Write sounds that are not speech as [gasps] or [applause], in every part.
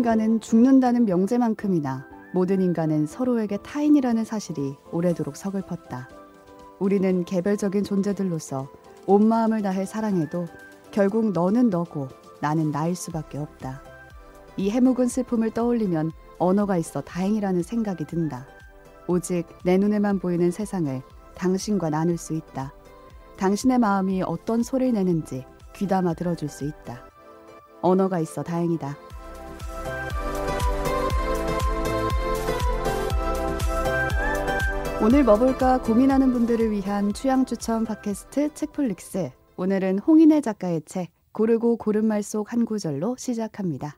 인간은 죽는다는 명제만큼이나 모든 인간은 서로에게 타인이라는 사실이 오래도록 서글펐다. 우리는 개별적인 존재들로서 온 마음을 다해 사랑해도 결국 너는 너고 나는 나일 수밖에 없다. 이 해묵은 슬픔을 떠올리면 언어가 있어 다행이라는 생각이 든다. 오직 내 눈에만 보이는 세상을 당신과 나눌 수 있다. 당신의 마음이 어떤 소리를 내는지 귀담아 들어줄 수 있다. 언어가 있어 다행이다. 오늘 뭐 볼까 고민하는 분들을 위한 취향 추천 팟캐스트 책플릭스. 오늘은 홍인혜 작가의 책 고르고 고른 말 속 한 구절로 시작합니다.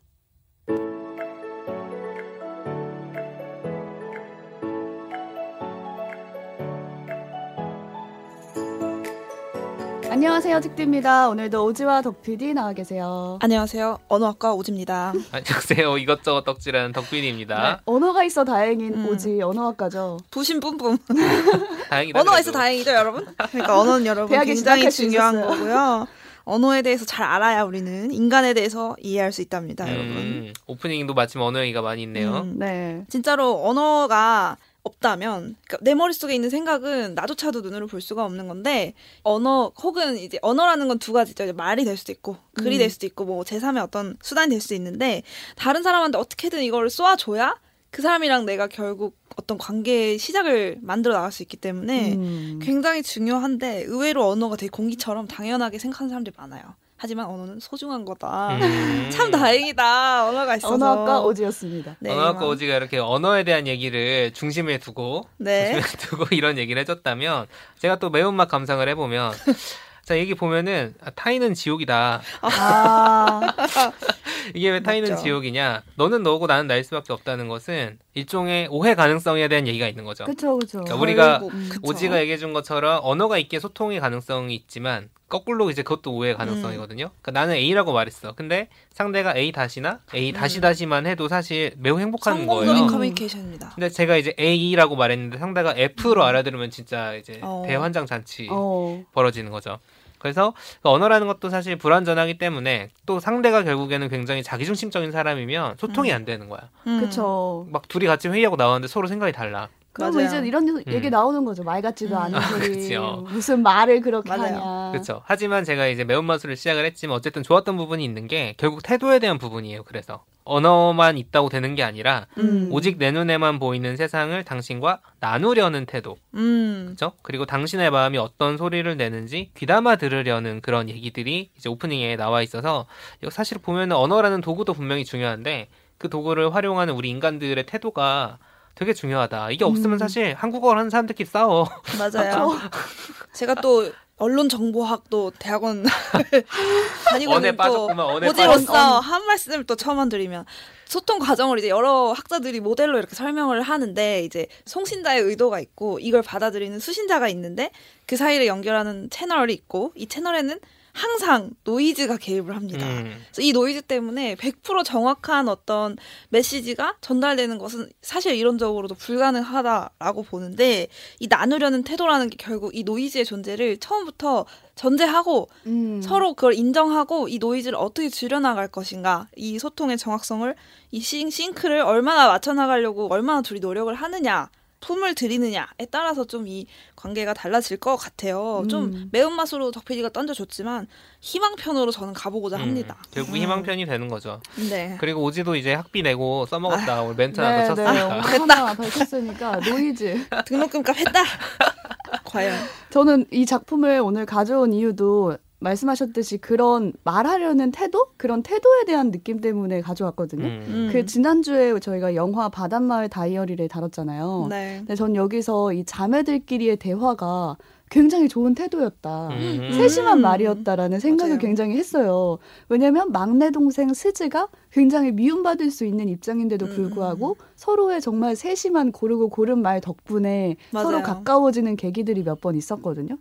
안녕하세요, 직디입니다. 오늘도 오지와 덕PD 나와 계세요. 안녕하세요. 언어학과 오지입니다. 안녕하세요. 이것저것 덕질하는 덕빈입니다. 네, 언어가 있어 다행인 음. 오지 언어학과죠. 부심 뿜뿜. [laughs] 다행이다. 언어가. 있어 다행이죠, 여러분? 그러니까 언어는 여러분 대학에 굉장히 중요한. 거고요. 언어에 대해서 잘 알아야 우리는 인간에 대해서 이해할 수 있답니다, 여러분. 음, 오프닝도 마침 언어 얘기가 많이 있네요. 음. 네. 진짜로 언어가 없다면 그러니까 내 머릿속에 있는 생각은 나조차도 눈으로 볼 수가 없는 건데 언어 혹은 이제 언어라는 건 두 가지죠. 말이 될 수도 있고 글이 음. 될 수도 있고 뭐 제3의 어떤 수단이 될 수도 있는데 다른 사람한테 어떻게든 이걸 쏘아줘야 그 사람이랑 내가 결국 어떤 관계의 시작을 만들어 나갈 수 있기 때문에 음. 굉장히 중요한데 의외로 언어가 되게 공기처럼 당연하게 생각하는 사람들이 많아요. 하지만 언어는 소중한 거다. 음. [laughs] 참 다행이다. 언어가 있어서. 언어학과 오지였습니다. 네, 언어학과 막- 오지가 이렇게 언어에 대한 얘기를 중심에 두고 네. 중심에 [laughs] 두고 이런 얘기를 해줬다면 제가 또 매운맛 감상을 해보면 [laughs] 자 얘기 보면은 아, 타인은 지옥이다. 아, 이게 왜 타인은 맞죠. 지옥이냐? 너는 너고 나는 나일 수밖에 없다는 것은 일종의 오해 가능성에 대한 얘기가 있는 거죠. 그쵸, 그쵸. 그러니까 우리가 결국, 그쵸. 오지가 얘기해준 것처럼 언어가 있기에 소통의 가능성이 있지만 거꾸로 이제 그것도 오해 가능성이거든요. 그러니까 나는 A라고 말했어. 근데 상대가 A 다시나 A 다시 다시만 해도 사실 매우 행복한 성공적인 거예요. 커뮤니케이션입니다. 근데 제가 이제 A라고 말했는데 상대가 F로 알아들으면 진짜 이제 어. 대환장 잔치 어, 벌어지는 거죠. 그래서 그 언어라는 것도 사실 불완전하기 때문에 또 상대가 결국에는 굉장히 자기중심적인 사람이면 소통이 음. 안 되는 거야. 음. 그쵸. 막 둘이 같이 회의하고 나왔는데 서로 생각이 달라. 그럼 맞아요. 이제 이런 얘기 나오는 거죠. 말 같지도 음. 않은 아, 소리. 그쵸. 무슨 말을 그렇게 맞아요. 하냐. 그렇죠. 하지만 제가 이제 매운맛으로 시작을 했지만 어쨌든 좋았던 부분이 있는 게 결국 태도에 대한 부분이에요. 그래서 언어만 있다고 되는 게 아니라 음. 오직 내 눈에만 보이는 세상을 당신과 나누려는 태도. 음. 그렇죠? 그리고 당신의 마음이 어떤 소리를 내는지 귀담아 들으려는 그런 얘기들이 이제 오프닝에 나와 있어서 이거 사실 보면은 언어라는 도구도 분명히 중요한데 그 도구를 활용하는 우리 인간들의 태도가 되게 중요하다. 이게 없으면 음. 사실 한국어를 하는 사람들끼리 싸워. 맞아요. [laughs] 제가 또 언론 정보학도 대학원 [laughs] 다니고 있는 또 빠졌어. 한 말씀을 또 처음 드리면 소통 과정을 이제 여러 학자들이 모델로 이렇게 설명을 하는데 이제 송신자의 의도가 있고 이걸 받아들이는 수신자가 있는데 그 사이를 연결하는 채널이 있고 이 채널에는 항상 노이즈가 개입을 합니다. 음. 그래서 이 노이즈 때문에 100% 정확한 어떤 메시지가 전달되는 것은 사실 이론적으로도 불가능하다라고 보는데 이 나누려는 태도라는 게 결국 이 노이즈의 존재를 처음부터 전제하고 음. 서로 그걸 인정하고 이 노이즈를 어떻게 줄여나갈 것인가 이 소통의 정확성을 이 싱, sync를 얼마나 맞춰나가려고 얼마나 둘이 노력을 하느냐 품을 들이느냐에 따라서 좀 이 관계가 달라질 것 같아요. 음. 좀 매운맛으로 덕PD가 던져줬지만 희망편으로 저는 가보고자 음. 합니다. 결국 음. 희망편이 되는 거죠. 네. 그리고 오지도 이제 학비 내고 써먹었다. 오늘 멘트 하나 네, 더 네. 쳤으니까. 하나 밝혔으니까 노이즈. 등록금 값 했다. [laughs] 과연. 저는 이 작품을 오늘 가져온 이유도 말씀하셨듯이 그런 말하려는 태도? 그런 태도에 대한 느낌 때문에 가져왔거든요. 음. 음. 그 지난주에 저희가 영화 바닷마을 다이어리를 다뤘잖아요. 네. 근데 전 여기서 이 자매들끼리의 대화가 굉장히 좋은 태도였다. 음. 세심한 음. 말이었다라는 생각을 맞아요. 굉장히 했어요. 왜냐면 막내 동생 스즈가 굉장히 미움받을 수 있는 입장인데도 음. 불구하고 서로의 정말 세심한 고르고 고른 말 덕분에 맞아요. 서로 가까워지는 계기들이 몇 번 있었거든요.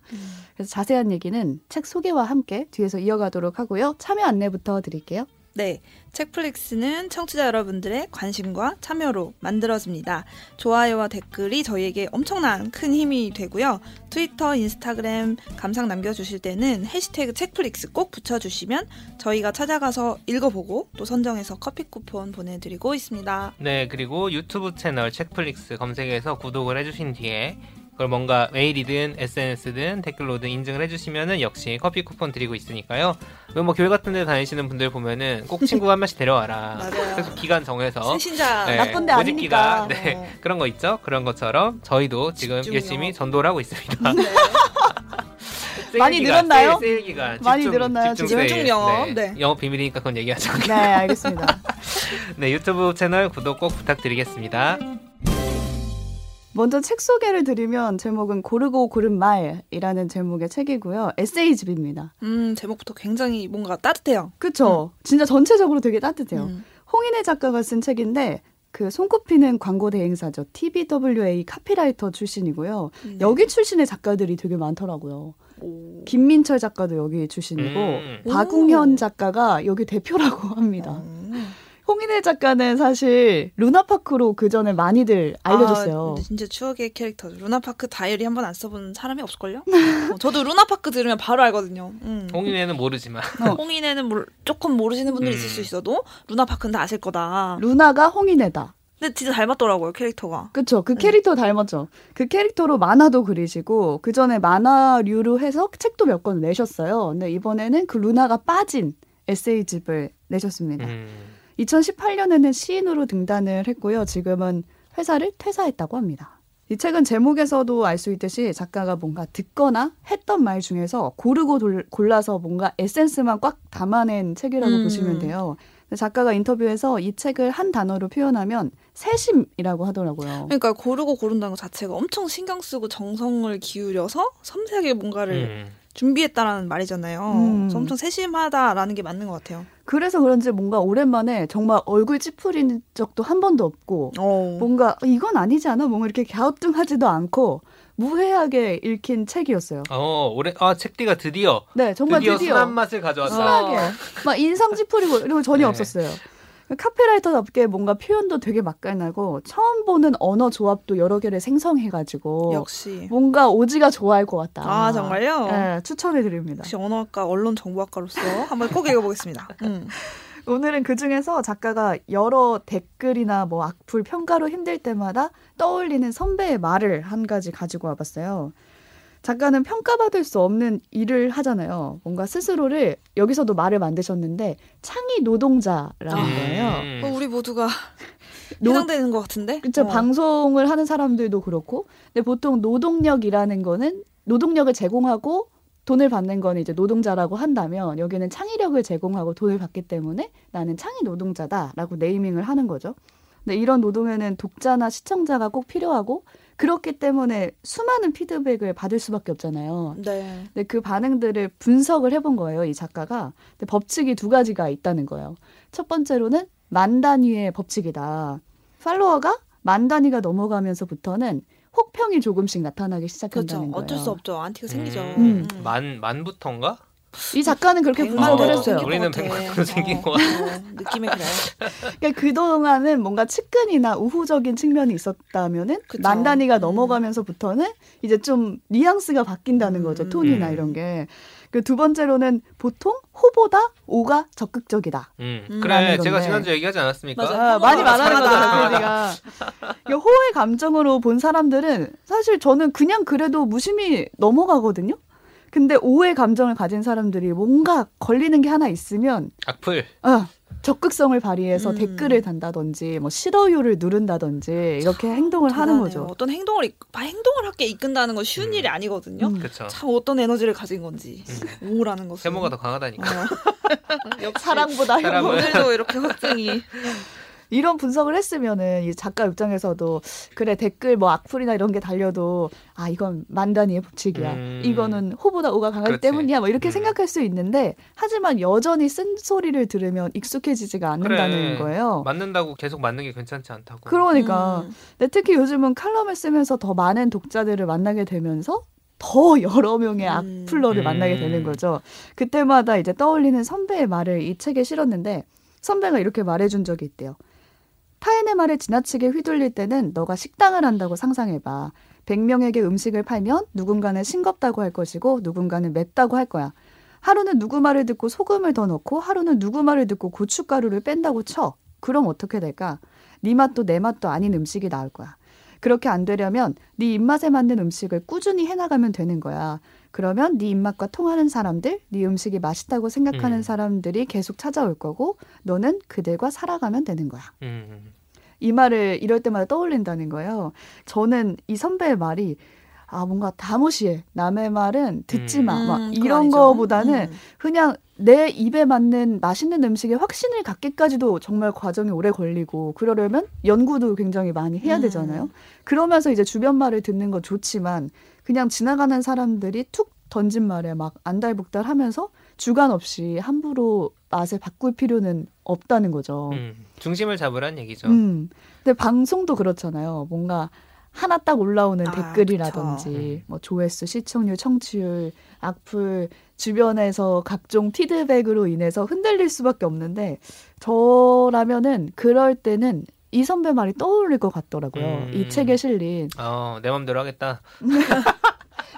그래서 자세한 얘기는 책 소개와 함께 뒤에서 이어가도록 하고요. 참여 안내부터 드릴게요. 네, 책플릭스는 청취자 여러분들의 관심과 참여로 만들어집니다. 좋아요와 댓글이 저희에게 엄청난 큰 힘이 되고요. 트위터, 인스타그램 감상 남겨주실 때는 해시태그 책플릭스 꼭 붙여주시면 저희가 찾아가서 읽어보고 또 선정해서 커피 쿠폰 보내드리고 있습니다. 네, 그리고 유튜브 채널 책플릭스 검색해서 구독을 해주신 뒤에 그걸 뭔가 메일이든 SNS든 댓글로든 인증을 해주시면은 역시 커피 쿠폰 드리고 있으니까요. 뭐 교회 같은 데 다니시는 분들 보면은 꼭 친구 한 명씩 데려와라. [laughs] 그래서 기간 정해서 신자 네, 나쁜 데 모집 기간, 아니니까. 네, 어. 그런 거 있죠. 그런 것처럼 저희도 지금 집중 열심히. 전도를 하고 있습니다. 네. [laughs] 많이 기간, 늘었나요? 세일, 세일 기간. 많이 집중, 늘었나요, 집중? 세일. 집중 영업, 네. 네. 영업 비밀이니까 그건 얘기하지 않게. 네, 알겠습니다. [laughs] 네, 유튜브 채널 구독 꼭 부탁드리겠습니다. 먼저 책 소개를 드리면 제목은 고르고 고른 말이라는 제목의 책이고요. 에세이집입니다. 음, 제목부터 굉장히 뭔가 따뜻해요. 그쵸? 진짜 전체적으로 되게 따뜻해요. 음. 홍인혜 작가가 쓴 책인데 그 손꼽히는 광고 대행사죠. TBWA 카피라이터 출신이고요. 네. 여기 출신의 작가들이 되게 많더라고요. 오. 김민철 작가도 여기 출신이고 음. 박웅현 오. 작가가 여기 대표라고 합니다. 음. 홍인혜 작가는 사실 루나파크로 그 전에 많이들 알려졌어요. 아, 진짜 추억의 캐릭터. 루나파크 다이어리 한 번 안 써본 사람이 없을걸요? [laughs] 어, 저도 루나파크 들으면 바로 알거든요. 음. 홍인혜는 모르지만. 어. 홍인혜는 몰- 조금 모르시는 분들이 있을 음. 수 있어도 루나파크는 다 아실 거다. 루나가 홍인혜다. 근데 진짜 닮았더라고요 캐릭터가. 그쵸. 그 네. 캐릭터 닮았죠. 그 캐릭터로 만화도 그리시고, 그 전에 만화류로 해서 책도 몇 권 내셨어요. 근데 이번에는 그 루나가 빠진 에세이집을 내셨습니다. 음. 2018년에는 시인으로 등단을 했고요. 지금은 회사를 퇴사했다고 합니다. 이 책은 제목에서도 알 수 있듯이 작가가 뭔가 듣거나 했던 말 중에서 고르고 돌- 골라서 뭔가 에센스만 꽉 담아낸 책이라고 음. 보시면 돼요. 작가가 인터뷰에서 이 책을 한 단어로 표현하면 세심이라고 하더라고요. 그러니까 고르고 고른다는 것 자체가 엄청 신경 쓰고 정성을 기울여서 섬세하게 뭔가를 음. 준비했다라는 말이잖아요. 음. 엄청 세심하다라는 게 맞는 것 같아요. 그래서 그런지 뭔가 오랜만에 정말 얼굴 찌푸린 적도 한 번도 없고 어. 뭔가 이건 아니지 않아? 뭔가 이렇게 갸우뚱하지도 않고 무해하게 읽힌 책이었어요. 어, 올해 아, 책디가 드디어 네, 정말 드디어, 드디어, 순한 맛을 가져왔다. 순하게 막 인상 찌푸리고 이런 거 전혀 네. 없었어요. 카피라이터답게 뭔가 표현도 되게 맛깔나고 처음 보는 언어 조합도 여러 개를 생성해가지고 역시. 뭔가 오지가 좋아할 것 같다. 아 정말요? 네, 추천해드립니다. 역시 언어학과 언론정보학과로서 한번 꼭 읽어보겠습니다. [laughs] 음. 오늘은 그 중에서 작가가 여러 댓글이나 뭐 악플 평가로 힘들 때마다 떠올리는 선배의 말을 한 가지 가지고 와봤어요. 작가는 평가받을 수 없는 일을 하잖아요. 뭔가 스스로를 여기서도 말을 만드셨는데 창의 노동자라는 아. 거예요. 음. 어, 우리 모두가 노- 해당되는 것 같은데? 그쵸 어. 방송을 하는 사람들도 그렇고 근데 보통 노동력이라는 거는 노동력을 제공하고 돈을 받는 거는 이제 노동자라고 한다면 여기는 창의력을 제공하고 돈을 받기 때문에 나는 창의 노동자다라고 naming을 하는 거죠. 근데 이런 노동에는 독자나 시청자가 꼭 필요하고 그렇기 때문에 수많은 피드백을 받을 수밖에 없잖아요. 네. 근데 그 반응들을 분석을 해본 거예요, 이 작가가. 근데 법칙이 두 가지가 있다는 거예요. 첫 번째로는 만 단위의 법칙이다. 팔로워가 만 단위가 넘어가면서부터는 혹평이 조금씩 나타나기 그렇죠. 시작한다는 거예요. 어쩔 수 없죠. 안티가 생기죠. 음. 음. 만 만부터인가? 이 작가는 그렇게 백만 분석을 어, 했어요. 우리는 것 같아. 백만 도 생긴 어, 것 어, 느낌이 그래요. 그러니까 그동안은 뭔가 측근이나 우호적인 측면이 있었다면은 그쵸. 만 단위가 음. 넘어가면서부터는 이제 좀 뉘앙스가 바뀐다는 거죠. 음. 톤이나 음. 이런 게. 그두 번째로는 보통 호보다 오가 적극적이다. 음. 음, 그래, 라는 제가 건데. 지난주에 얘기하지 않았습니까? 맞아요. 아, 많이 우리가. 이 호의 감정으로 본 사람들은 사실 저는 그냥 그래도 무심히 넘어가거든요. 근데 오의 감정을 가진 사람들이 뭔가 걸리는 게 하나 있으면 악플. 어, 적극성을 발휘해서 음. 댓글을 단다든지 뭐 싫어요를 누른다든지 이렇게 행동을 하는 대단해요. 거죠. 어떤 행동을 이- 행동을 하게 이끈다는 건 쉬운 음. 일이 아니거든요. 음. 그렇죠. 참 어떤 에너지를 가진 건지 오라는 것은 세모가 더 강하다니까. 어. [laughs] 역시 사랑보다 혐오. 오늘도 이렇게 확증이 이런 분석을 했으면은 이 작가 입장에서도 그래 댓글 뭐 악플이나 이런 게 달려도 아 이건 만단위의 법칙이야. 음. 이거는 호보다 오가 강하기 그렇지. 때문이야. 뭐 이렇게 음. 생각할 수 있는데 하지만 여전히 쓴 소리를 들으면 익숙해지지가 않는다는 그래. 거예요. 맞는다고 계속 맞는 게 괜찮지 않다고. 그러니까 음. 근데 특히 요즘은 칼럼을 쓰면서 더 많은 독자들을 만나게 되면서 더 여러 명의 음. 악플러를 음. 만나게 되는 거죠. 그때마다 이제 떠올리는 선배의 말을 이 책에 실었는데 선배가 이렇게 말해준 적이 있대요. 타인의 말에 지나치게 휘둘릴 때는 너가 식당을 한다고 상상해봐. 100명에게 음식을 팔면 누군가는 싱겁다고 할 것이고 누군가는 맵다고 할 거야. 하루는 누구 말을 듣고 소금을 더 넣고 하루는 누구 말을 듣고 고춧가루를 뺀다고 쳐. 그럼 어떻게 될까? 네 맛도 내 맛도 아닌 음식이 나올 거야. 그렇게 안 되려면 네 입맛에 맞는 음식을 꾸준히 해나가면 되는 거야. 그러면 네 입맛과 통하는 사람들, 네 음식이 맛있다고 생각하는 음. 사람들이 계속 찾아올 거고 너는 그들과 살아가면 되는 거야. 음. 이 말을 이럴 때마다 떠올린다는 거예요. 저는 이 선배의 말이 아 뭔가 다무시해 남의 말은 듣지 마막 음, 이런. 거보다는 음. 그냥 내 입에 맞는 맛있는 음식에 확신을 갖기까지도 정말 과정이 오래 걸리고 그러려면 연구도 굉장히 많이 해야 음. 되잖아요. 그러면서 이제 주변 말을 듣는 건 좋지만 그냥 지나가는 사람들이 툭 던진 말에 막 안달복달 하면서 주관 없이 함부로 맛을 바꿀 필요는 없다는 거죠. 음. 중심을 잡으란 얘기죠. 음. 근데 방송도 그렇잖아요. 뭔가 하나 딱 올라오는 아, 댓글이라든지 그쵸. 뭐 조회수, 시청률, 청취율, 악플 주변에서 각종 피드백으로 인해서 흔들릴 수밖에 없는데 저라면은 그럴 때는 이 선배 말이 떠올릴 것 같더라고요. 음. 이 책에 실린 어, 내 맘대로 하겠다. [laughs]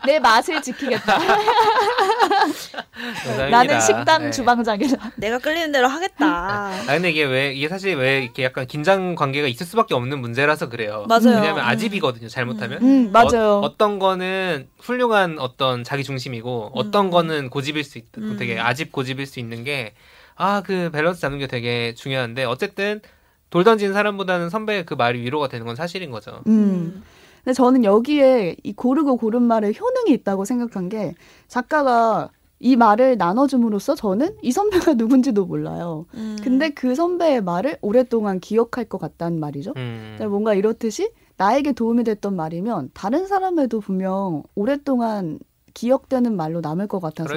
내 맛을 지키겠다. [laughs] 나는 식당 네. 주방장이다. 내가 끌리는 대로 하겠다. 아 근데 이게 왜 이게 사실 왜 이렇게 약간 긴장 관계가 있을 수밖에 없는 문제라서 그래요. 맞아요. 왜냐하면 음. 아집이거든요. 잘못하면. 음, 맞아요. 어, 떤 거는 훌륭한 어떤 자기 중심이고 어떤 음. 거는 고집일 수 있, 음. 되게 아집 고집일 수 있는 게 아 그 밸런스 잡는 게 되게 중요한데 어쨌든 돌 던진 사람보다는 선배의 그 말이 위로가 되는 건 사실인 거죠. 음. 근데 저는 여기에 이 고르고 고른 말에 효능이 있다고 생각한 게 작가가 이 말을 나눠줌으로써 저는 이 선배가 [laughs] 누군지도 몰라요. 음. 근데 그 선배의 말을 오랫동안 기억할 것 같다는 말이죠. 음. 근데 뭔가 이렇듯이 나에게 도움이 됐던 말이면 다른 사람에도 분명 오랫동안 기억되는 말로 남을 것 같아서.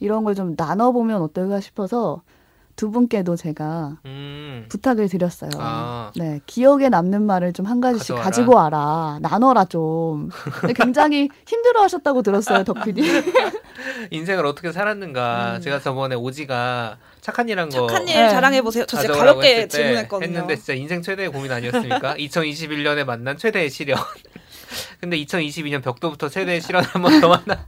이런 걸 좀 나눠보면 어떨까 싶어서 두 분께도 제가 음. 부탁을 드렸어요. 아. 네, 기억에 남는 말을 좀 한 가지씩 가져와라. 가지고 와라. 나눠라 좀. 근데 굉장히 [laughs] 힘들어 하셨다고 들었어요, 덕PD. [laughs] 인생을 어떻게 살았는가. 음. 제가 저번에 오지가 착한 일한 거 착한 일 네. 자랑해 보세요. 저 진짜 가볍게 질문했거든요. 했는데 진짜 인생 최대의 고민 아니었습니까? [laughs] 2021년에 만난 최대의 시련. 근데 2022년 벽도부터 최대의 시련 한 번 더 만났다.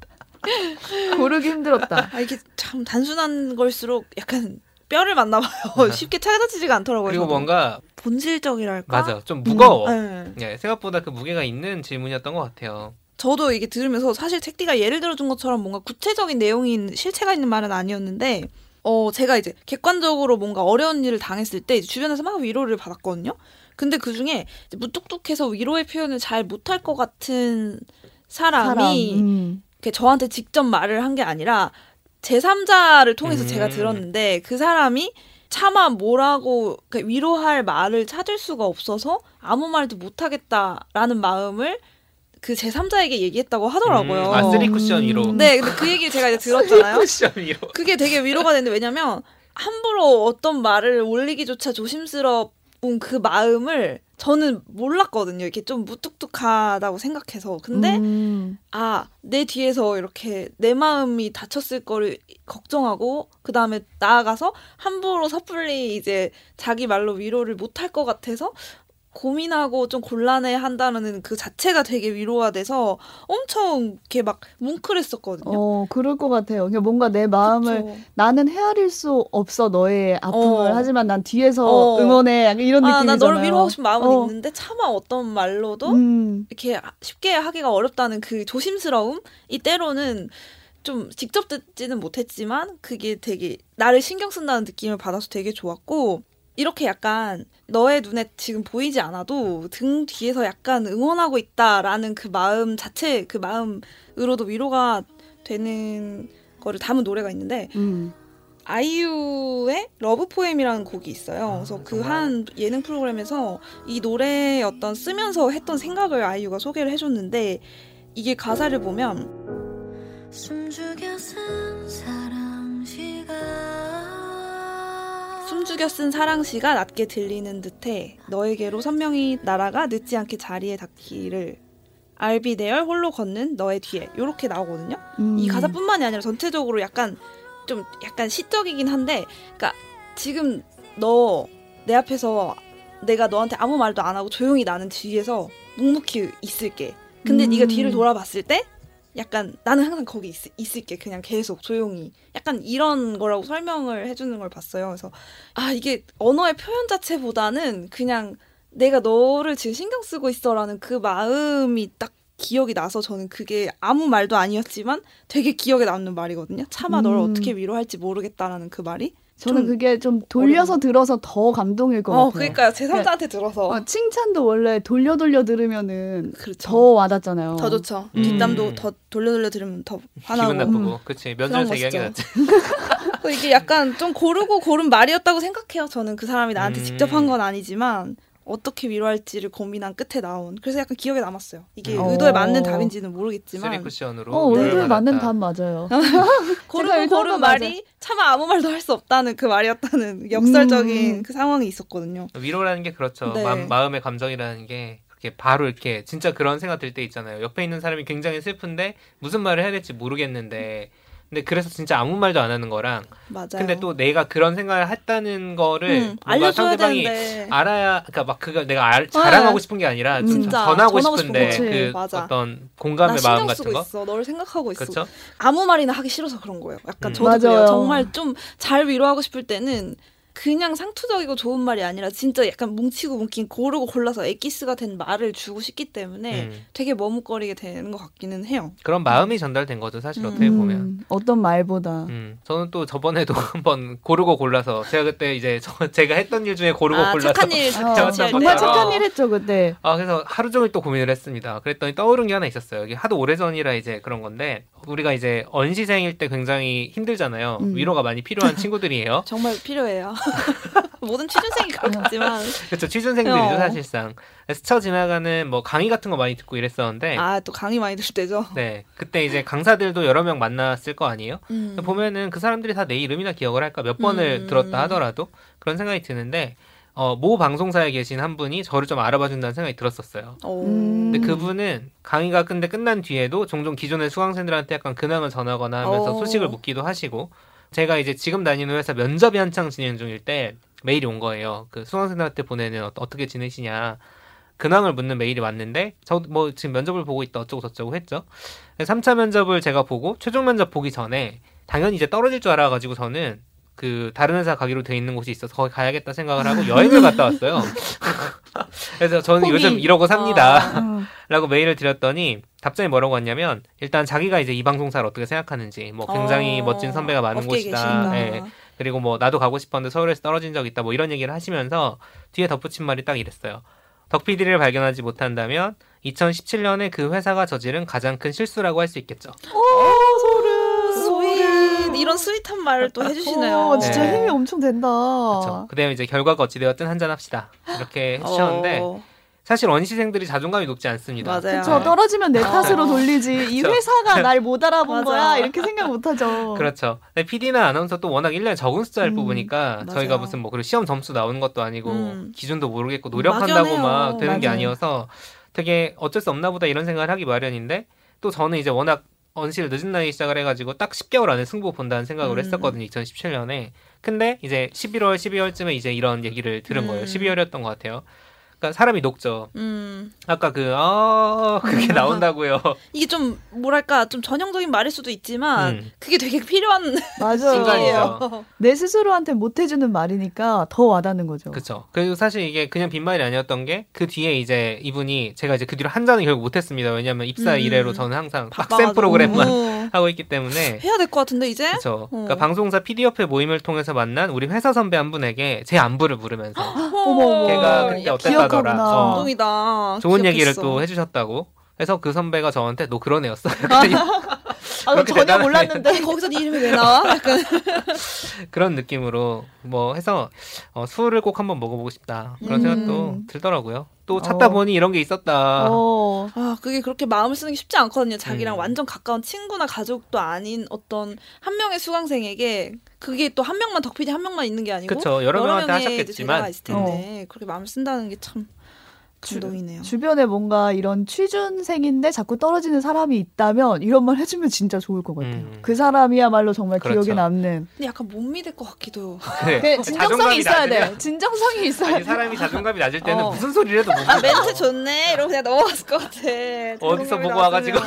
고르기 힘들었다. 아, 이게 참 단순한 걸수록 약간 뼈를 만나 봐요. [laughs] 쉽게 찾아지지가 않더라고요. 그리고 저도. 뭔가 본질적이랄까? 맞아 좀 무거워. 네. 예, 생각보다 그 무게가 있는 질문이었던 것 같아요. 저도 이게 들으면서 사실 택디가 예를 들어준 것처럼 뭔가 구체적인 내용인 실체가 있는 말은 아니었는데 어 제가 이제 객관적으로 뭔가 어려운 일을 당했을 때 주변에서 막 위로를 받았거든요. 근데 그 중에 무뚝뚝해서 위로의 표현을 잘 못할 것 같은 사람이 사람. 음. 저한테 직접 말을 한 게 아니라 제3자를 통해서 음. 제가 들었는데 그 사람이 차마 뭐라고 그러니까 위로할 말을 찾을 수가 없어서 아무 말도 못하겠다라는 마음을 그 제3자에게 얘기했다고 하더라고요. 음, 아 쓰리 쿠션 위로. 음. 네, 근데 그 얘기를 제가 이제 들었잖아요. 쿠션 위로. 그게 되게 위로가 되는데 왜냐면 함부로 어떤 말을 올리기조차 조심스 러운 그 마음을 저는 몰랐거든요. 이렇게 좀 무뚝뚝하다고 생각해서. 근데 음. 아, 내 뒤에서 이렇게 내 마음이 다쳤을 거를 걱정하고, 그 다음에 나아가서 함부로 섣불리 이제 자기 말로 위로를 못할 것 같아서 고민하고 좀 곤란해 한다는 그 자체가 되게 위로가 돼서 엄청 이렇게 막 뭉클했었거든요. 어, 그럴 것 같아요. 그러니까 뭔가 내 마음을 그쵸. 나는 헤아릴 수 없어 너의 아픔을 어. 하지만 난 뒤에서 어. 응원해 약간 이런 아, 느낌이잖아요. 나 너를 위로하고 싶은 마음은 어. 있는데 차마 어떤 말로도 음. 이렇게 쉽게 하기가 어렵다는 그 조심스러움 이 때로는 좀 직접 듣지는 못했지만 그게 되게 나를 신경 쓴다는 느낌을 받아서 되게 좋았고 이렇게 약간 너의 눈에 지금 보이지 않아도 등 뒤에서 약간 응원하고 있다라는 그 마음 자체 그 마음으로도 위로가 되는 거를 담은 노래가 있는데 음. 아이유의 Love poem이라는 곡이 있어요. 아, 그래서 그? 한 예능 프로그램에서 이 노래의 어떤 쓰면서 했던 생각을 아이유가 소개를 해줬는데 이게 가사를 보면 숨죽여 쓴 사랑 시간 숨죽여 쓴 사랑시가 낮게 들리는 듯해 너에게로 선명히 날아가 늦지 않게 자리에 닿기를 알비데얼 홀로 걷는 너의 뒤에 이렇게 나오거든요. 음. 이 가사뿐만이 아니라 전체적으로 약간 좀 약간 시적이긴 한데, 그러니까 지금 너 내 앞에서 내가 너한테 아무 말도 안 하고 조용히 나는 뒤에서 묵묵히 있을게. 근데 음. 네가 뒤를 돌아봤을 때 약간 나는 항상 거기 있, 있을게. 그냥 계속 조용히. 약간 이런 거라고 설명을 해주는 걸 봤어요. 그래서 아 이게 언어의 표현 자체보다는 그냥 내가 너를 지금 신경 쓰고 있어라는 그 마음이 딱 기억이 나서 저는 그게 아무 말도 아니었지만 되게 기억에 남는 말이거든요. 차마 너를 음. 어떻게 위로할지 모르겠다라는 그 말이. 저는 좀 그게 좀 돌려서 들어서 더 감동일 것 어, 같아요. 그러니까요. 제3자한테 들어서. 어, 칭찬도 원래 돌려 돌려 들으면은 그렇죠. 더 와닿잖아요. 더 좋죠. 음. 뒷담도 더 돌려 돌려 들으면 더 화나고. 기분 나쁘고 그치 면접에서 그런 얘기하기. 낫지. [laughs] [laughs] 그 이게 약간 좀 고르고 고른 말이었다고 생각해요. 저는 그 사람이 나한테 음. 직접 한 건 아니지만 어떻게 위로할지를 고민한 끝에 나온. 그래서 약간 기억에 남았어요. 이게 어. 의도에 맞는 답인지는 모르겠지만 쓰리 쿠션으로 어, 얼굴 맞는. 답 맞아요. [laughs] 고른 의도한 말이 차마 아무 말도 할 수 없다는 그 말이었다는 역설적인 음. 그 상황이 있었거든요. 위로라는 게 그렇죠. 네. 마, 마음의 감정이라는 게 그렇게 바로 이렇게 진짜 그런 생각 들 때 있잖아요. 옆에 있는 사람이 굉장히 슬픈데 무슨 말을 해야 될지 모르겠는데 근데 그래서 진짜 아무 말도 안 하는 거랑 맞아요. 근데 또 내가 그런 생각을 했다는 거를 음, 뭔가 상대방이 되는데. 알아야 그러니까 막 그걸 내가 알, 자랑하고 싶은 게 아니라 음. 진짜 전하고 전하고 싶은데 싶은. 그 맞아. 어떤 나 공감의 마음 같은 거 있어. 너를 생각하고 있어. 그렇죠. 아무 말이나 하기 싫어서 그런 거예요. 약간 음. 저도. 정말 좀 잘 위로하고 싶을 때는 그냥 상투적이고 좋은 말이 아니라 진짜 약간 뭉치고 뭉킨 고르고 골라서 엑기스가 된 말을 주고 싶기 때문에 음. 되게 머뭇거리게 되는 것 같기는 해요. 그런 마음이 전달된 거죠 사실 음. 어떻게 보면. 음, 어떤 말보다. 음, 저는 또 저번에도 [laughs] 한번 고르고 골라서 제가 그때 이제 저, 제가 했던 일 중에 고르고 아, 골라서 착한 일 [laughs] 어, 정말 때. 어. 착한 일 했죠 그때. 아 그래서 하루 종일 또 고민을 했습니다. 그랬더니 떠오른 게 하나 있었어요. 이게 하도 오래 전이라 이제 그런 건데 우리가 이제 언시생일 때 굉장히 힘들잖아요. 음. 위로가 많이 필요한 친구들이에요. [laughs] 정말 필요해요. [laughs] 모든 취준생이 그렇겠지만 그렇죠. 취준생들이죠 어. 사실상. 스쳐 지나가는 뭐 강의 같은 거 많이 듣고 이랬었는데 아 또 강의 많이 들을 때죠. 네 그때 이제 강사들도 여러 명 만났을 거 아니에요. 음. 보면은 그 사람들이 다 내 이름이나 기억을 할까 몇 번을 음. 들었다 하더라도 그런 생각이 드는데 어, 모 방송사에 계신 한 분이 저를 좀 알아봐 준다는 생각이 들었었어요. 오. 음. 근데 그분은 강의가 근데 끝난 뒤에도 종종 기존의 수강생들한테 약간 근황을 전하거나 하면서 오. 소식을 묻기도 하시고 제가 이제 지금 다니는 회사 면접이 한창 진행 중일 때 메일이 온 거예요. 그 수강생들한테 보내는 어, 어떻게 지내시냐 근황을 묻는 메일이 왔는데 저 뭐 지금 면접을 보고 있다 어쩌고 저쩌고 했죠. 3차 면접을 제가 보고 최종 면접 보기 전에 당연히 이제 떨어질 줄 알아가지고 저는 그 다른 회사 가기로 돼 있는 곳이 있어서 거기 가야겠다 생각을 하고 여행을 갔다 왔어요. [laughs] 그래서 저는 포기. 요즘 이러고 삽니다. 음. [laughs] 라고 메일을 드렸더니 답장이 뭐라고 왔냐면 일단 자기가 이제 이 방송사를 어떻게 생각하는지 뭐 굉장히 어, 멋진 선배가 많은 곳이다. 예. 그리고 뭐 나도 가고 싶었는데 서울에서 떨어진 적 있다. 뭐 이런 얘기를 하시면서 뒤에 덧붙인 말이 딱 이랬어요. 덕 PD를 발견하지 못한다면 2017년에 그 회사가 저지른 가장 큰 실수라고 할 수 있겠죠. 이런 스윗한 말을 또 해주시네요. 어, 진짜 네. 힘이 엄청 된다. 그렇죠. 그다음에 이제 결과가 어찌 되었든 한잔 합시다. 이렇게 해주셨는데 어, 사실 원시생들이 자존감이 높지 않습니다. 맞아요. 그쵸 떨어지면 내 탓으로 어. 돌리지 이. 회사가 [laughs] 날 못 알아본. 거야 이렇게 생각 못 하죠. 그렇죠. 근데 PD나 아나운서 또 워낙 1년에 적은 숫자를 음, 뽑으니까 맞아요. 저희가 무슨 뭐 그리고 시험 점수 나오는 것도 아니고 음. 기준도 모르겠고 노력한다고. 막 되는 게 맞아요. 아니어서 되게 어쩔 수 없나 보다 이런 생각을 하기 마련인데 또 저는 이제 워낙 언시를 늦은 나이에 시작을 해가지고 딱 10개월 안에 승부 본다는 생각을 음. 했었거든요. 2017년에. 근데 이제 11월, 12월쯤에 이제 이런 얘기를 들은 음. 거예요. 12월이었던 것 같아요. 그러니까 사람이 녹죠. 음 아까 그, 아, 그게 나온다고요. 이게 좀 뭐랄까 좀 전형적인 말일 수도 있지만 음. 그게 되게 필요한 맞아요. 순간이죠. [laughs] 내 스스로한테 못 해주는 말이니까 더 와닿는 거죠. 그쵸. 그리고 사실 이게 그냥 빈말이 아니었던 게 그 뒤에 이제 이분이 제가 이제 그 뒤로 한 잔을 결국 못했습니다. 왜냐하면 입사 음. 이래로 저는 항상 빡센. 프로그램만 어. [laughs] 하고 있기 때문에 해야 될 것 같은데 이제 그렇죠. 어. 그러니까 방송사 PD협회 모임을 통해서 만난 우리 회사 선배 한 분에게 제 안부를 물으면서 [gasps] 어머, 어머. 걔가 그때 야, 어땠다 더라. 기억하구나. 어. 좋은 얘기를 기억했어. 또 해주셨다고. 그래서 그 선배가 저한테 너 그런 애였어. [laughs] 아, 전혀 대단하네. 몰랐는데. 거기서 네 이름이 왜 나와? 약간 [laughs] 그런 느낌으로 뭐 해서 어, 술을 꼭 한번 먹어보고 싶다 그런 음. 생각도 들더라고요. 또 찾다 어. 보니 이런 게 있었다. 어. 아 그게 그렇게 마음을 쓰는 게 쉽지 않거든요. 자기랑 음. 완전 가까운 친구나 가족도 아닌 어떤 한 명의 수강생에게 그게 또 한 명만 덕피디 한 명만 있는 게 아니고 그쵸 여러 명한테 명의 하셨겠지만 있을 텐데 그렇게 마음을 쓴다는 게 참 감동이네요. 주 변에 뭔가 이런 취준생인데 자꾸 떨어지는 사람이 있다면 이런 말 해주면 진짜 좋을 것 같아요. 음. 그 사람이야말로 정말 그렇죠. 기억에 남는. 근데 약간 못 믿을 것 같기도. 그래. 그 진정성이 있어야 낮으면- 돼. 진정성이 있어야 아니 돼. 사람이 자존감이 낮을 때는 어. 무슨 소리를 해도 못아 믿어. 멘트 좋네 이러고 그냥 넘어갔을 것 같아. 어디서 보고 와가지고.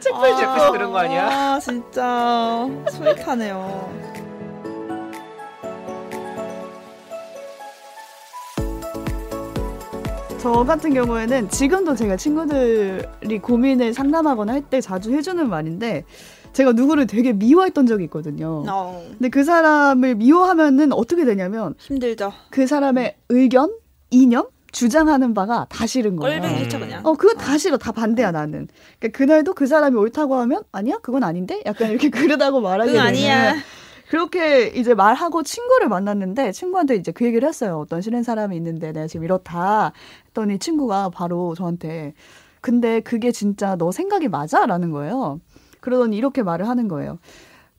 책플 책플 들은 거 아니야? 아 진짜 소익하네요. 저 같은 경우에는 지금도 제가 친구들이 고민을 상담하거나 할 때 자주 해주는 말인데 제가 누구를 되게 미워했던 적이 있거든요. 어, 근데 그 사람을 미워하면은 어떻게 되냐면 힘들죠. 그 사람의 의견, 이념, 주장하는 바가 다 싫은 거예요. 꼴보기 음. 싫죠 그냥. 어, 그거 다 싫어. 다 반대야, 나는. 그러니까 그날도 그 사람이 옳다고 하면, 아니야? 그건 아닌데? 약간 이렇게 [laughs] 그러다고 말하게 응 되는. 아니야. 그렇게 이제 말하고 친구를 만났는데, 친구한테 이제 그 얘기를 했어요. 어떤 싫은 사람이 있는데, 내가 지금 이렇다. 했더니 친구가 바로 저한테, 근데 그게 진짜 너 생각이 맞아? 라는 거예요. 그러더니 이렇게 말을 하는 거예요.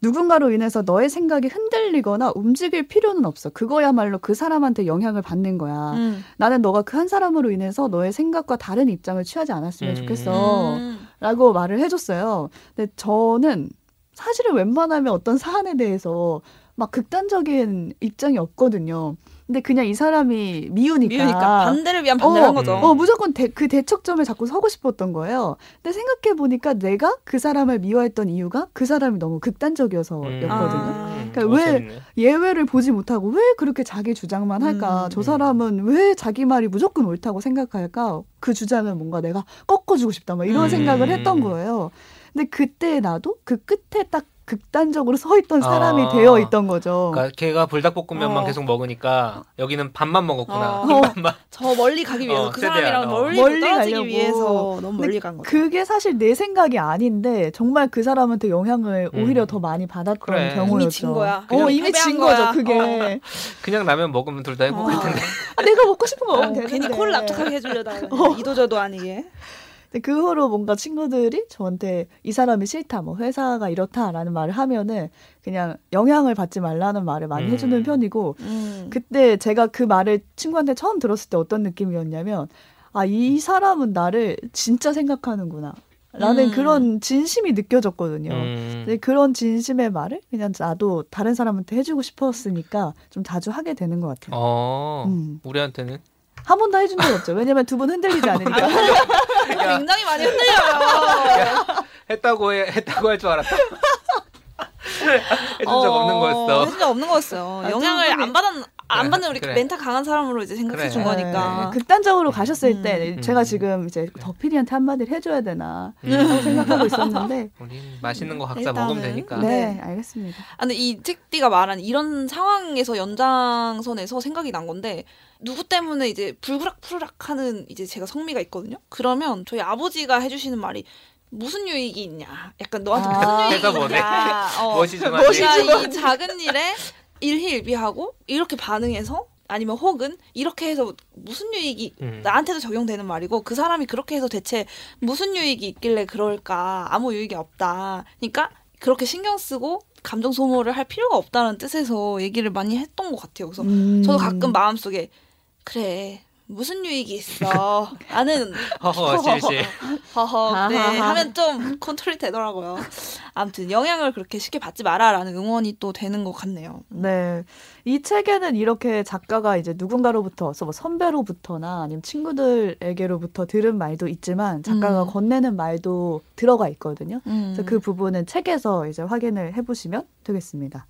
누군가로 인해서 너의 생각이 흔들리거나 움직일 필요는 없어. 그거야말로 그 사람한테 영향을 받는 거야. 음. 나는 너가 그 한 사람으로 인해서 너의 생각과 다른 입장을 취하지 않았으면 음. 좋겠어. 음. 라고 말을 해줬어요. 근데 저는 사실은 웬만하면 어떤 사안에 대해서 막 극단적인 입장이 없거든요. 근데 그냥 이 사람이 미우니까. 미우니까 반대를 위한 반대를 어, 한 거죠. 어, 무조건 대, 그 대척점에 자꾸 서고 싶었던 거예요. 근데 생각해 보니까 내가 그 사람을 미워했던 이유가 그 사람이 너무 극단적이어서였거든요. 아. 그러니까 오, 왜- 재밌네. 예외를 보지 못하고 왜 그렇게 자기 주장만 할까? 음. 저 사람은 왜 자기 말이 무조건 옳다고 생각할까? 그 주장을 뭔가 내가 꺾어주고 싶다. 막 이런 음. 생각을 했던 거예요. 근데 그때 나도 그 끝에 딱 극단적으로 서 있던 사람이 아. 되어 있던 거죠. 그러니까 걔가 불닭볶음면만 어. 계속 먹으니까 여기는 밥만 먹었구나. 어. 흰밥만. [laughs] 저 멀리 가기 위해서 어, 그 사람이랑 어. 멀리, 멀리 떨어지기. 위해서 너무 멀리 간 거죠. 그게 사실 내 생각이 아닌데 정말 그 사람한테 영향을 음. 오히려 더 많이 받았던 그래. 경우였죠. 이미 진 거야. 어, 이미 진 패배한 거죠. 거야. 그게 [laughs] 그냥 라면 먹으면 둘 다 행복할 어. 텐데. 아, 내가 먹고 싶은 거 어, 먹으면 되는데. 괜히 코를 납작하게 해주려다 [laughs] 어. 이도저도 아니게. 그 후로 뭔가 친구들이 저한테 이 사람이 싫다, 뭐 회사가 이렇다라는 말을 하면은 그냥 영향을 받지 말라는 말을 많이 음. 해주는 편이고 음. 그때 제가 그 말을 친구한테 처음 들었을 때 어떤 느낌이었냐면 아, 이 사람은 나를 진짜 생각하는구나. 라는 음. 그런 진심이 느껴졌거든요. 음. 근데 그런 진심의 말을 그냥 나도 다른 사람한테 해주고 싶었으니까 좀 자주 하게 되는 것 같아요. 어. 음. 우리한테는 한 번도 해준 적 없죠. 왜냐면 두 분 흔들리지 않으니까. 야, 굉장히 많이 흔들려요. [laughs] 했다고 해, 했다고 할 줄 알았다. [laughs] 해준 적 없는 거였어. 해준 적 없는 거였어요. 아, 영향을 안 받았 안 그래, 받는 우리 그래. 멘탈 강한 사람으로 이제 생각해 그래. 준 거니까. 네, 극단적으로 가셨을 때 음. 제가 지금 이제 덕필이한테 한마디를 해줘야 되나 음. 생각하고 있었는데 [laughs] 맛있는 거 각자 일단은, 먹으면 되니까. 네, 네. 알겠습니다. 아, 근데 이 책디가 말한 이런 상황에서 연장선에서 생각이 난 건데 누구 때문에 이제 불그락푸르락 하는 이제 제가 성미가 있거든요. 그러면 저희 아버지가 해주시는 말이 무슨 유익이 있냐. 약간 너한테 무슨 아. 유익이 해서 뭐네. 있냐. [laughs] 어. 멋이 좀. 내가 이 작은 일에 일희일비하고 이렇게 반응해서 아니면 혹은 이렇게 해서 무슨 유익이 음. 나한테도 적용되는 말이고 그 사람이 그렇게 해서 대체 무슨 유익이 있길래 그럴까 아무 유익이 없다 그러니까 그렇게 신경 쓰고 감정 소모를 할 필요가 없다는 뜻에서 얘기를 많이 했던 것 같아요 그래서 음. 저도 가끔 마음속에 그래 무슨 유익이 있어 나는 [laughs] 허허 실실. 허허 네. 하면 좀 컨트롤이 되더라고요 아무튼 영향을 그렇게 쉽게 받지 마라라는 응원이 또 되는 것 같네요 네. 이 책에는 이렇게 작가가 이제 누군가로부터, 뭐 선배로부터나 아니면 친구들에게로부터 들은 말도 있지만 작가가 음. 건네는 말도 들어가 있거든요. 음. 그래서 그 부분은 책에서 이제 확인을 해보시면 되겠습니다.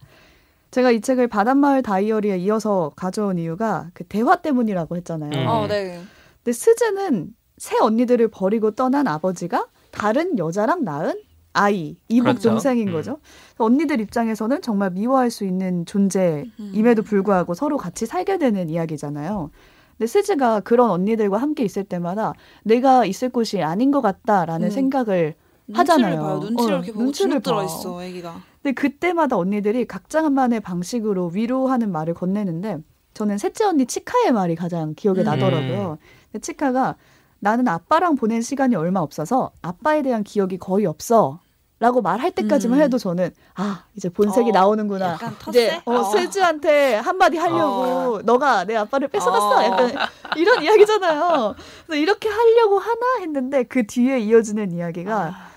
제가 이 책을 바닷마을 다이어리에 이어서 가져온 이유가 그 대화 때문이라고 했잖아요. 음. 어, 네. 근데 스즈는 새 언니들을 버리고 떠난 아버지가 다른 여자랑 낳은 아이, 이복 그렇죠. 동생인 음. 거죠. 언니들 입장에서는 정말 미워할 수 있는 존재임에도 불구하고 서로 같이 살게 되는 이야기잖아요. 근데 스즈가 그런 언니들과 함께 있을 때마다 내가 있을 곳이 아닌 것 같다라는 음. 생각을 하잖아요. 봐요. 눈치를 어, 이렇게 보고 눈치를 들어 봐. 있어, 애기가. 근데 그때마다 언니들이 각자만의 방식으로 위로하는 말을 건네는데 저는 셋째 언니 치카의 말이 가장 기억에 음. 나더라고요. 근데 치카가 나는 아빠랑 보낸 시간이 얼마 없어서 아빠에 대한 기억이 거의 없어. 라고 말할 때까지만 음. 해도 저는 아 이제 본색이 어, 나오는구나 약간 이제 텃세? 어, 어. 슬즈한테 한마디 하려고 너가 내 아빠를 뺏어갔어 어. 약간 이런 이야기잖아요 그래서 이렇게 하려고 하나 했는데 그 뒤에 이어지는 이야기가 아,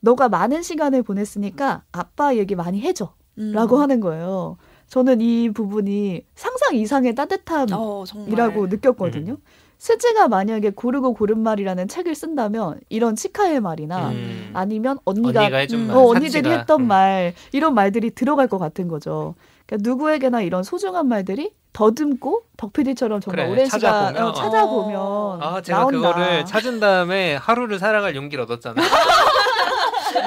너가 많은 시간을 보냈으니까 아빠 얘기 많이 해줘 음. 라고 하는 거예요 저는 이 부분이 상상 이상의 따뜻함이라고 어. 느꼈거든요 슬즈가 만약에 고르고 고른 말이라는 책을 쓴다면 이런 치카의 말이나 음. 아니면 언니가, 언니가 해준 음, 말, 어, 언니들이. 했던 음. 말 이런 말들이 들어갈 것 같은 거죠. 그러니까 누구에게나 이런 소중한 말들이 더듬고 덕PD처럼 정말 그래, 오랜 시간 찾아보면. 어, 찾아보면 어. 아, 제가 나온다. 그거를 찾은 다음에 하루를 살아갈 용기를 얻었잖아요. [laughs]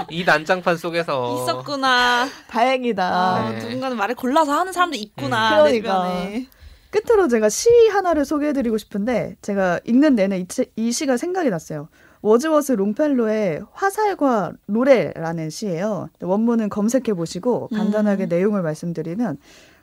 이 난장판 속에서 있었구나. 다행이다. 아, 네. 누군가는 말을 골라서 하는 사람도 있구나. 음. 내 그러니까. 끝으로 제가 시 하나를 소개해드리고 싶은데 제가 읽는 내내 이, 치- 이 시가 생각이 났어요. 워즈워스 롱펠로의 화살과 노래라는 시예요. 원문은 검색해 보시고 간단하게 음. 내용을 말씀드리면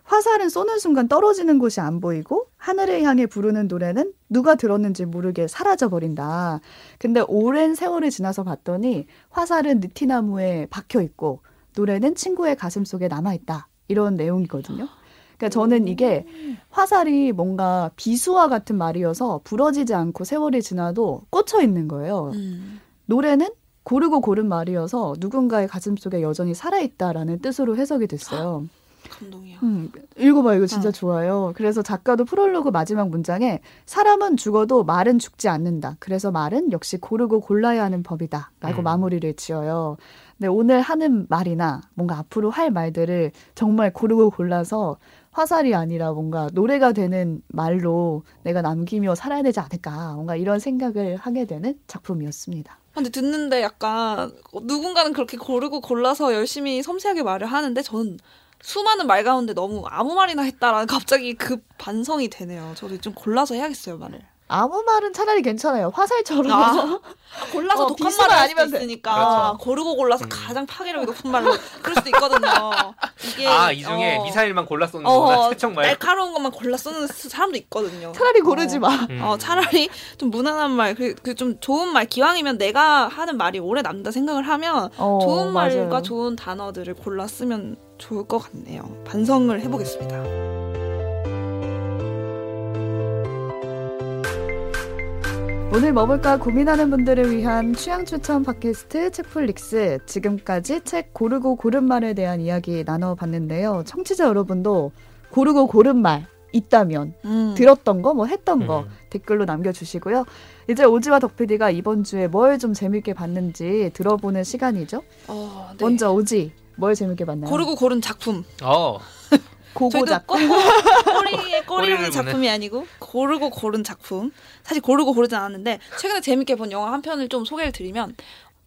화살은 쏘는 순간 떨어지는 곳이 안 보이고 하늘을 향해 부르는 노래는 누가 들었는지 모르게 사라져 버린다. 근데 오랜 세월이 지나서 봤더니 화살은 느티나무에 박혀 있고 노래는 친구의 가슴 속에 남아 있다. 이런 내용이거든요. 그러니까 저는 이게 화살이 뭔가 비수와 같은 말이어서 부러지지 않고 세월이 지나도 꽂혀 있는 거예요. 음. 노래는 고르고 고른 말이어서 누군가의 가슴 속에 여전히 살아있다라는 뜻으로 해석이 됐어요. 감동이야. 음, 읽어봐 이거 진짜 어. 좋아요. 그래서 작가도 프롤로그 마지막 문장에 사람은 죽어도 말은 죽지 않는다. 그래서 말은 역시 고르고 골라야 하는 법이다라고 음. 마무리를 지어요. 근데 오늘 하는 말이나 뭔가 앞으로 할 말들을 정말 고르고 골라서 화살이 아니라 뭔가 노래가 되는 말로 내가 남기며 살아야 되지 않을까 뭔가 이런 생각을 하게 되는 작품이었습니다. 근데 듣는데 약간 누군가는 그렇게 고르고 골라서 열심히 섬세하게 말을 하는데 저는 수많은 말 가운데 너무 아무 말이나 했다라는 [laughs] 갑자기 급 반성이 되네요. 저도 좀 골라서 해야겠어요 말을. 아무 말은 차라리 괜찮아요. 화살처럼 아, 골라서 어, 독한 말을 할 아니면. 있으니까 그렇죠. 고르고 골라서 음. 가장 파괴력이 높은 말로 [laughs] 그럴 수도 있거든요. 이게 아, 이 중에 어, 미사일만 골라 쏘는구나. 어, 세척 말. 날카로운 것만 골라 쓰는 사람도 있거든요. 차라리 고르지 어. 마. 음. 어, 차라리 좀 무난한 말, 그, 그좀 좋은 말, 기왕이면 내가 하는 말이 오래 남다 생각을 하면 어, 좋은 말과 맞아요. 좋은 단어들을 골라 쓰면 좋을 것 같네요. 반성을 해보겠습니다. 오늘 뭐 볼까 고민하는 분들을 위한 취향 추천 팟캐스트 책플릭스 지금까지 책 고르고 고른 말에 대한 이야기 나눠봤는데요. 청취자 여러분도 고르고 고른 말 있다면 음. 들었던 거 뭐 했던 거 음. 댓글로 남겨주시고요. 이제 오지와 덕PD가 이번 주에 뭘 좀 재밌게 봤는지 들어보는 시간이죠. 어, 네. 먼저 오지 뭘 재밌게 봤나요? 고르고 고른 작품. 어. [laughs] 고고작. 저희도 꼬- 꼬리에 꼬리 꼬리를 없는 무는. 작품이 아니고 고르고 고른 작품. 사실 고르고 고르진 않았는데 최근에 재밌게 본 영화 한 편을 좀 소개를 드리면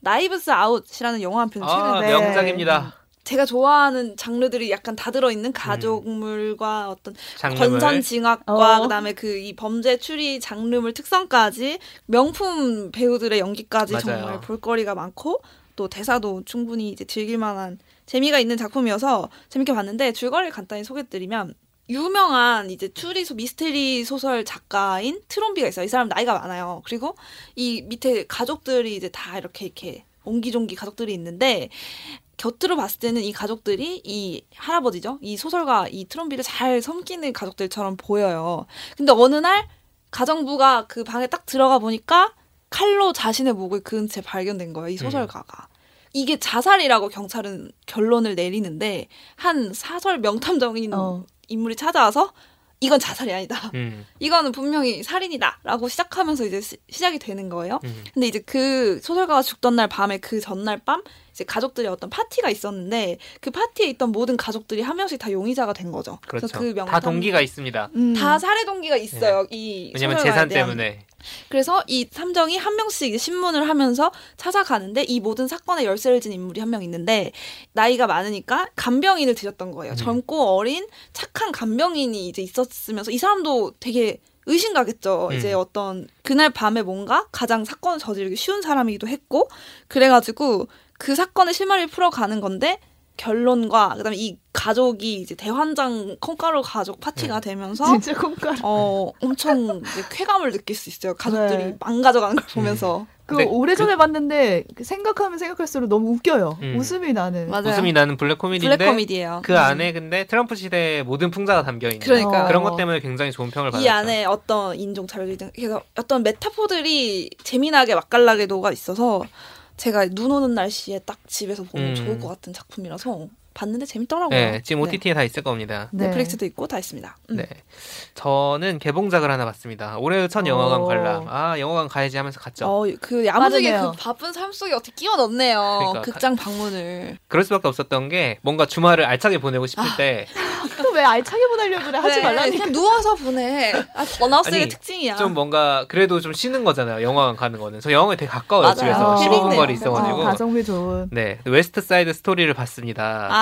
Knives Out이라는 영화 한 편을 최근에 아, 네. 명작입니다. 제가 좋아하는 장르들이 약간 다 들어있는 가족물과 어떤 장르를. 권선징악과 어. 그다음에 그 이 범죄 추리 장르물 특성까지 명품 배우들의 연기까지 맞아요. 정말 볼거리가 많고 또 대사도 충분히 이제 즐길만한 재미가 있는 작품이어서 재밌게 봤는데 줄거리를 간단히 소개드리면 유명한 이제 추리소 미스테리 소설 작가인 트롬비가 있어요. 이 사람 나이가 많아요. 그리고 이 밑에 가족들이 이제 다 이렇게 이렇게 옹기종기 가족들이 있는데 곁으로 봤을 때는 이 가족들이 이 할아버지죠. 이 소설가 이 트롬비를 잘 섬기는 가족들처럼 보여요. 근데 어느 날 가정부가 그 방에 딱 들어가 보니까 칼로 자신의 목을 그은 채 발견된 거예요. 이 소설가가. 이게 자살이라고 경찰은 결론을 내리는데 한 사설 명탐정인 어. 인물이 찾아와서 이건 자살이 아니다. 음. 이거는 분명히 살인이다라고 시작하면서 이제 시, 시작이 되는 거예요. 음. 근데 이제 그 소설가가 죽던 날 밤에 그 전날 밤 이제 가족들이 어떤 파티가 있었는데 그 파티에 있던 모든 가족들이 한 명씩 다 용의자가 된 거죠. 그렇죠. 그래서 그 명탐 다 동기가 있습니다. 음. 다 살해 동기가 있어요. 이 왜냐면 재산. 때문에. 그래서 이 삼정이 한 명씩 신문을 하면서 찾아가는데 이 모든 사건의 열쇠를 진 인물이 한 명 있는데 나이가 많으니까 간병인을 들였던 거예요. 음. 젊고 어린 착한 간병인이 이제 있었으면서 이 사람도 되게 의심가겠죠. 음. 이제 어떤 그날 밤에 뭔가 가장 사건을 저지르기 쉬운 사람이기도 했고 그래가지고 그 사건의 실마리를 풀어가는 건데 결론과 그다음에 이 가족이 이제 대환장 콩가루 가족 파티가 네. 되면서 [laughs] 진짜 콩가루. 어 엄청 이제 쾌감을 느낄 수 있어요. 가족들이 네. 망가져가는 걸 보면서. 그 근데 오래전에 봤는데 그 생각하면 생각할수록 너무 웃겨요. 음. 웃음이 나는. 맞아요. 웃음이 나는 블랙 코미디인데 블랙 코미디예요. 그 안에 근데 트럼프 시대의 모든 풍자가 담겨 있는 그러니까요. 그런 것 때문에 굉장히 좋은 평을 받았죠. 이 안에 어떤 인종 차별 등 그래서 어떤 메타포들이 재미나게 맛깔나게 녹아 있어서 제가 눈 오는 날씨에 딱 집에서 보면 음. 좋을 것 같은 작품이라서 봤는데 재밌더라고요. 네, 지금 OTT에 다 있을 겁니다. 네. 넷플릭스도 있고 다 있습니다. 음. 네. 저는 개봉작을 하나 봤습니다. 올해의 첫 영화관 오. 관람. 아, 영화관 가야지 하면서 갔죠. 어, 그 야무지게. 그 바쁜 삶 속에 어떻게 끼워 넣네요. 그러니까 극장 방문을. 그럴 수밖에 없었던 게 뭔가 주말을 알차게 보내고 싶을 아. 때 [laughs] 또 왜 알차게 보내려고 그래? 하지 네, 말라니까. 그냥 누워서 보내. 아, 번아웃의 아니, 특징이야. 좀 뭔가 그래도 좀 쉬는 거잖아요. 영화관 가는 거는. 저 영화관이 되게 가까워요. 맞아요. 집에서 어, 15분 힐링돼요. 거리 있어가지고. 어, 가성비 좋은. 네, West Side Story를 봤습니다. 아,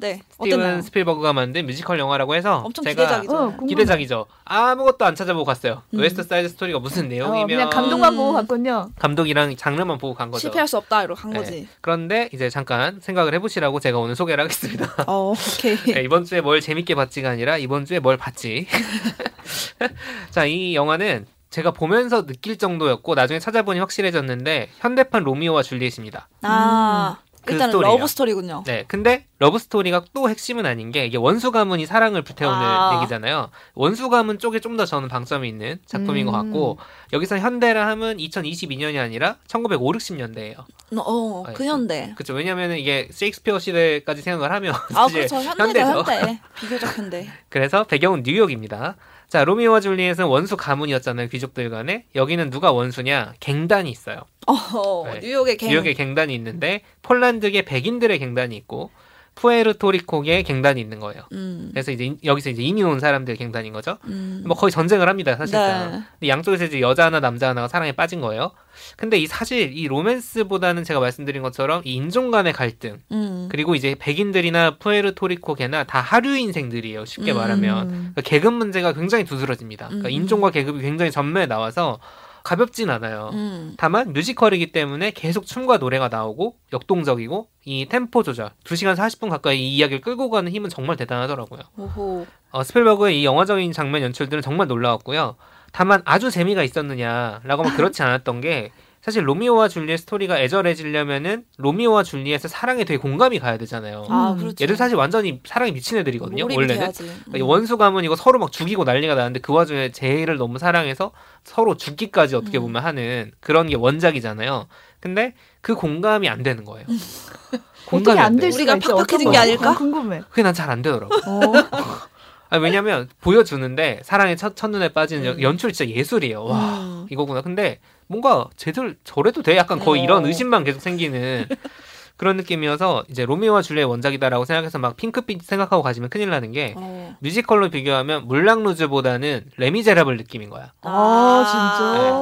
네. 스티븐? 스필버그가 만든 뮤지컬 영화라고 해서 엄청 제가 기대작이죠. 어. 기대작이죠. 아무것도 안 찾아보고 갔어요. 음. West Side Story가 무슨 어, 내용이면 그냥 감독만 음. 보고 갔군요. 감독이랑 장르만 보고 간 거죠. 실패할 수 없다 이러고 간 네. 거지. 그런데 이제 잠깐 생각을 해보시라고 제가 오늘 소개를 하겠습니다. [laughs] 어, 오케이. 네, 이번 주에 뭘 재밌게 봤지가 아니라 이번 주에 뭘 봤지. [laughs] [laughs] 자, 이 영화는 제가 보면서 느낄 정도였고 나중에 찾아보니 확실해졌는데 현대판 로미오와 줄리엣입니다. 아, 그 일단은 스토리예요. 러브 스토리군요. 네, 근데 러브 스토리가 또 핵심은 아닌 게 이게 원수 가문이 사랑을 불태우는 아. 얘기잖아요. 원수 가문 쪽에 좀 더 저는 방점이 있는 작품인 음. 것 같고 여기서 현대라 하면 2022년이 아니라 1950, 60년대예요. 어, 아니, 근현대. 그렇죠. 왜냐하면 이게 셰익스피어 시대까지 생각을 하면 아, [laughs] 그렇죠. 현대죠. 현대. [laughs] 비교적 현대. 그래서 배경은 뉴욕입니다. 자, 로미오와 줄리엣은 원수 가문이었잖아요. 귀족들 간에. 여기는 누가 원수냐? 갱단이 있어요. 어, 네. 뉴욕의 갱. 뉴욕에 갱단이 있는데 폴란드계 백인들의 갱단이 있고 푸에르토리코계 갱단이 있는 거예요. 음. 그래서 이제 인- 여기서 이제 이민 온 사람들 갱단인 거죠. 음. 뭐 거의 전쟁을 합니다, 사실상. 네. 근데 양쪽에서 이제 여자 하나 남자 하나가 사랑에 빠진 거예요. 근데 이 사실 이 로맨스보다는 제가 말씀드린 것처럼 이 인종 간의 갈등 음. 그리고 이제 백인들이나 푸에르토리코계나 다 하류 인생들이에요. 쉽게 음. 말하면 음. 그러니까 계급 문제가 굉장히 두드러집니다. 그러니까 음. 인종과 계급이 굉장히 전면에 나와서 가볍진 않아요. 음. 다만 뮤지컬이기 때문에 계속 춤과 노래가 나오고 역동적이고 이 템포 조절 2시간 40분 가까이 이 이야기를 끌고 가는 힘은 정말 대단하더라고요. 오호. 어, 스필버그의 이 영화적인 장면 연출들은 정말 놀라웠고요. 다만 아주 재미가 있었느냐라고 하면 그렇지 않았던 게 사실 로미오와 줄리엣 스토리가 애절해지려면은 로미오와 줄리엣의 사랑에 되게 공감이 가야 되잖아요. 아, 음. 그렇죠. 얘들 사실 완전히 사랑에 미친 애들이거든요. 원래는. 그러니까 이 음. 원수 가문 이거 서로 막 죽이고 난리가 나는데 그 와중에 제이를 너무 사랑해서 서로 죽기까지 어떻게 음. 보면 하는 그런 게 원작이잖아요. 근데 그 공감이 안 되는 거예요. [laughs] 어떻게 안. 수가 우리가? 팍팍해진 게? 아닐까? 어, 궁금해. 그게 난 잘 안 되더라고. 어. [laughs] 아, 왜냐면 보여주는데 사랑의 첫, 첫눈에 빠지는 연- 음. 연출 진짜 예술이에요. 와 음. 이거구나. 근데 뭔가 쟤들 저래도 돼? 약간 거의 어. 이런 의심만 계속 생기는 [laughs] 그런 느낌이어서 이제 로미오와 줄리엣 원작이다라고 생각해서 막 핑크빛 생각하고 가시면 큰일 나는 게 어. 뮤지컬로 비교하면 물랑루즈보다는 레미제라블 느낌인 거야. 아,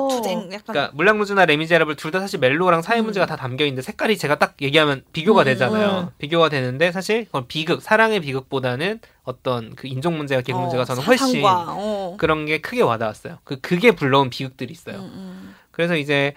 진짜? 투쟁 약간. 그러니까 물랑루즈나 레미제라블 둘 다 사실 멜로랑 사회 음. 문제가 다 담겨 있는데 색깔이 제가 딱 얘기하면 비교가 음, 되잖아요. 음. 비교가 되는데 사실 그건 비극, 사랑의 비극보다는 어떤 그 인종 문제가 계급 어, 문제가 저는 훨씬 어. 그런 게 크게 와닿았어요. 그 그게 불러온 비극들이 있어요. 음, 음. 그래서 이제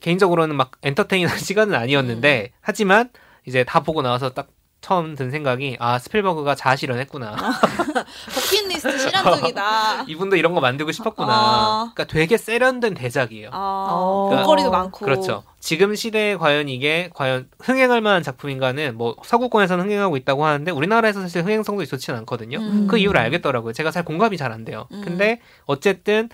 개인적으로는 막 entertain한 [laughs] 시간은 아니었는데 하지만 이제 다 보고 나와서 딱 처음 든 생각이 아 스필버그가 자아실현했구나. [laughs] 버킷리스트 실현 중이다. [laughs] 이분도 이런 거 만들고 싶었구나. 아. 그러니까 되게 세련된 대작이에요. 아, 어. 볼거리도 많고. 그렇죠. 지금 시대에 과연 이게 과연 흥행할 만한 작품인가는 뭐 서구권에서는 흥행하고 있다고 하는데 우리나라에서 사실 흥행성도 좋지는 않거든요. 음. 그 이유를 알겠더라고요. 제가 잘 공감이 잘 안 돼요. 음. 근데 어쨌든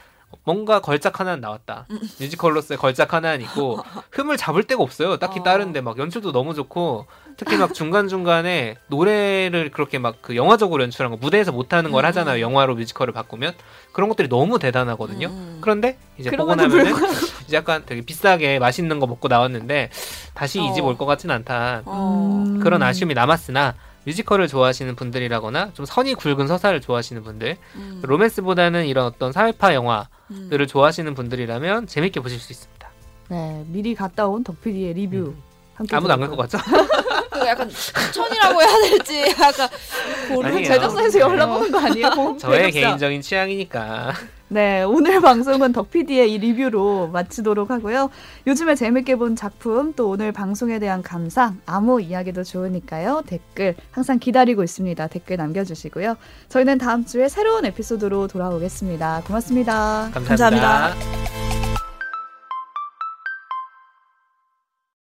뭔가 걸작 하나는 나왔다. 음. 뮤지컬로서의 걸작 하나는 있고 흠을 잡을 데가 없어요. 딱히 어. 다른데 막 연출도 너무 좋고 특히 막 중간 중간에 노래를 그렇게 막 그 영화적으로 연출한 거 무대에서 못하는 걸 음. 하잖아요. 영화로 뮤지컬을 바꾸면 그런 것들이 너무 대단하거든요. 음. 그런데 이제 보고 나면은. 이제 약간 되게 비싸게 맛있는 거 먹고 나왔는데 다시 이집 어. 올것 같진 않다. 어. 음. 그런 아쉬움이 남았으나 뮤지컬을 좋아하시는 분들이라거나 좀 선이 굵은 서사를 좋아하시는 분들, 음. 로맨스보다는 이런 어떤 사회파 영화들을 음. 좋아하시는 분들이라면 재밌게 보실 수 있습니다. 네, 미리 갔다 온 덕PD의 리뷰. 음. 함께 아무도 안 갈? 것 같죠? [laughs] 그 약간 추천이라고 해야 될지 약간 아니에요. 제작사에서 연락 오는 거 아니에요? 저의 제작사. 개인적인 취향이니까. 네, 오늘 방송은 덕PD의 이 리뷰로 마치도록 하고요. 요즘에 재밌게 본 작품, 또 오늘 방송에 대한 감상, 아무 이야기도 좋으니까요. 댓글 항상 기다리고 있습니다. 댓글 남겨주시고요. 저희는 다음 주에 새로운 에피소드로 돌아오겠습니다. 고맙습니다. 감사합니다. 감사합니다.